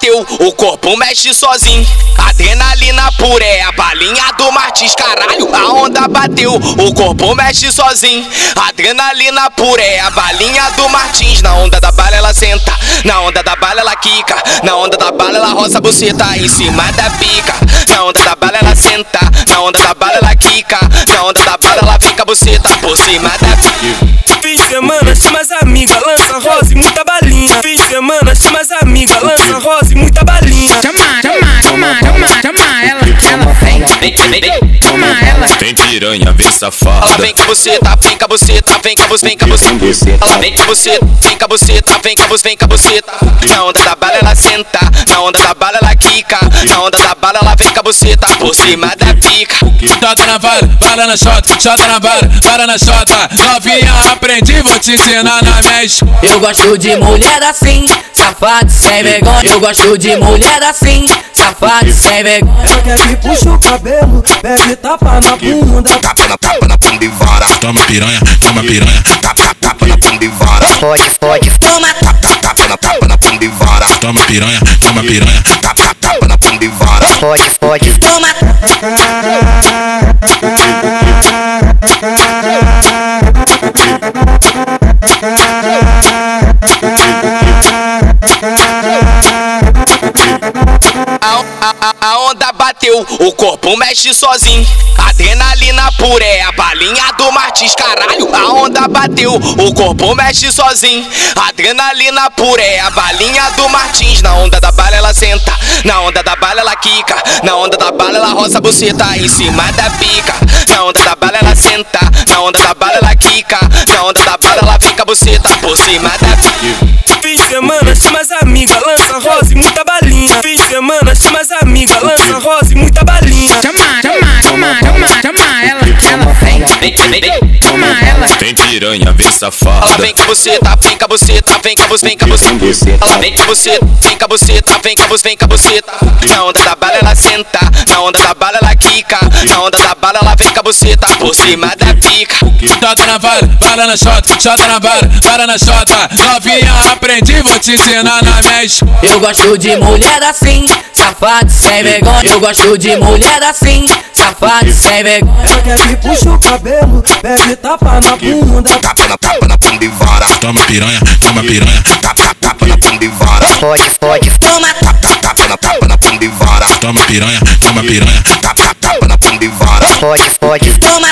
bateu, o corpo mexe sozinho. Adrenalina pura é a balinha do Martins, caralho. A onda bateu, o corpo mexe sozinho. Adrenalina pura é a balinha do Martins. Na onda da bala ela senta, na onda da bala ela quica. Na onda da bala ela roça a buceta em cima da pica. Na onda da bala ela senta, na onda da bala ela quica. Na onda da bala ela fica a buceta por cima da pica. Fim de semana, chama as amigas, lança rosa e muita balinha. Fim de semana, chama as amigas, vem, chama ela. Vem piranha, vem Ela safada. vem com a buceta, vem com a buceta, vem com a buceta, vem com a buceta. Ela vem com buceta, vem com a buceta, vem com a buceta, vem com a buceta. Na onda da bala ela senta, na onda da bala ela quica. Na onda da bala ela vem com a buceta por cima da pica. Chota na vara, para na chota, chota na vara, para na chota. Novinha, aprendi, vou te ensinar na minha escola. Eu gosto de mulher assim, safado sem vergonha. Eu gosto de mulher assim, safado sem vergonha. Ela quer que puxa o cabelo, pega e tapa na bunda. Tapa na tapa na bunda e vara. Toma piranha, toma piranha, Tapa tapa na bunda e vara. Pode, pode, toma. Tapa tapa na tapa na bunda e vara. toma piranha, toma piranha. Tapa tapa na bunda e vara. Pode, pode, toma. O corpo mexe sozinho. Adrenalina pura é a balinha do Martins, caralho. A onda bateu, o corpo mexe sozinho. Adrenalina pura é a balinha do Martins. Na onda da bala ela senta, na onda da bala ela quica. Na onda da bala ela roça a buceta em cima da pica. Na onda da bala ela senta, na onda da bala ela quica. Na onda da bala ela fica a buceta por cima da pica. Fim de semana, chama as amigas, vem, Vem, vem, vem. chama ela. Vem piranha, vem Ela safada. vem com a buceta, vem com a buceta, vem com buceta, vem com buceta. Ela vem com buceta, vem com a buceta, vem com buceta, vem com buceta. Na onda da bala ela senta, na onda da bala ela quica. Na onda da bala ela vem com a buceta por cima da pica. Chota na vara, para na chota, chota na vara, para na chota. Novinha, aprendi, vou te ensinar na minha escola. Eu gosto de mulher assim, safado sem vergonha. Eu gosto de mulher assim, safado sem vergonha. Ela quer que puxa o cabelo, pega e tapa na bunda. Tapa na tapa na bunda e vara. Toma piranha, toma piranha, Tapa tapa na bunda e vara. Pode, pode, toma. Tapa tapa na tapa na bunda e vara. toma piranha, toma piranha. Pode, pode, toma.